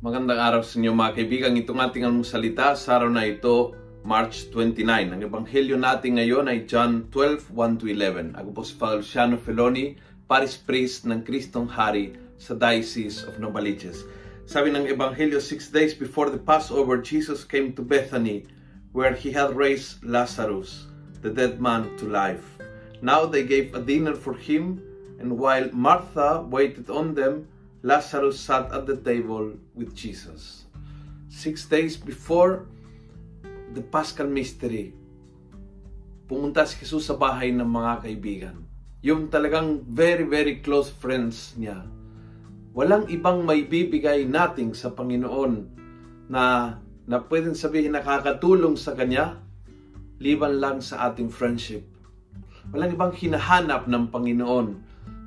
Magandang araw sa inyo mga kaibigan. Itong ating almusalita sa araw na ito, March 29. Ang ebanghelyo natin ngayon ay John 12, 1-11. Ako po si Father Luciano Feloni, Paris Priest ng Kristong Hari sa Diocese of Novaliches. Sabi ng ebanghelyo, six days before the Passover, Jesus came to Bethany where he had raised Lazarus, the dead man, to life. Now they gave a dinner for him, and while Martha waited on them, Lazarus sat at the table with Jesus. Six days before the Paschal Mystery, pumunta si Jesus sa bahay ng mga kaibigan. Yung talagang very, very close friends niya. Walang ibang may bibigay nating sa Panginoon na, na pwedeng sabihin nakakatulong sa Kanya, liban lang sa ating friendship. Walang ibang hinahanap ng Panginoon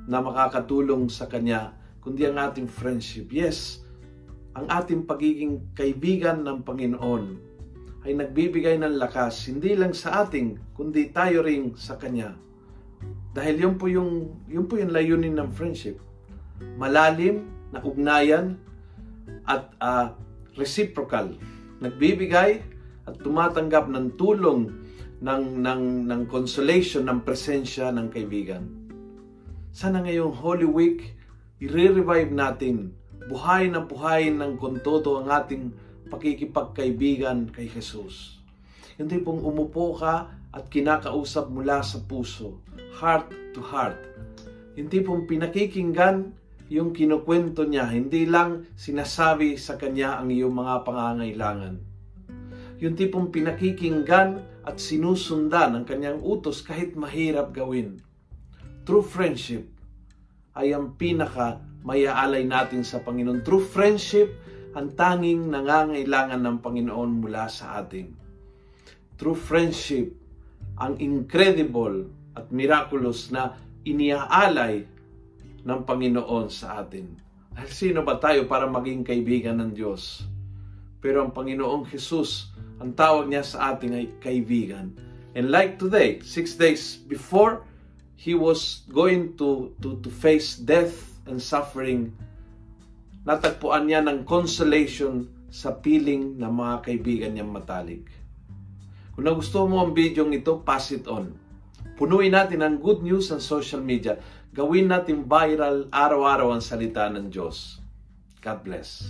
na makakatulong sa Kanya kundi ang ating friendship. Yes, ang ating pagiging kaibigan ng Panginoon ay nagbibigay ng lakas, hindi lang sa ating, kundi tayo ring sa Kanya. Dahil yun po yung, yun po yung layunin ng friendship. Malalim na ugnayan at uh, reciprocal. Nagbibigay at tumatanggap ng tulong ng, ng, ng consolation, ng presensya ng kaibigan. Sana ngayong Holy Week, i-revive natin, buhay na buhay ng kontoto ang ating pakikipagkaibigan kay Jesus. Yung tipong umupo ka at kinakausap mula sa puso, heart to heart. Yung tipong pinakikinggan yung kinukwento niya, hindi lang sinasabi sa kanya ang iyong mga pangangailangan. Yung tipong pinakikinggan at sinusundan ang kanyang utos kahit mahirap gawin. True friendship ay ang pinaka mayaalay natin sa Panginoon. True friendship, ang tanging nangangailangan ng Panginoon mula sa atin. True friendship, ang incredible at miraculous na iniaalay ng Panginoon sa atin. Dahil sino ba tayo para maging kaibigan ng Diyos? Pero ang Panginoong Jesus, ang tawag niya sa atin ay kaibigan. And like today, six days before he was going to, to, to face death and suffering, natagpuan niya ng consolation sa piling ng mga kaibigan niyang matalik. Kung nagustuhan mo ang video ito, pass it on. Punuin natin ang good news sa social media. Gawin natin viral araw-araw ang salita ng Diyos. God bless.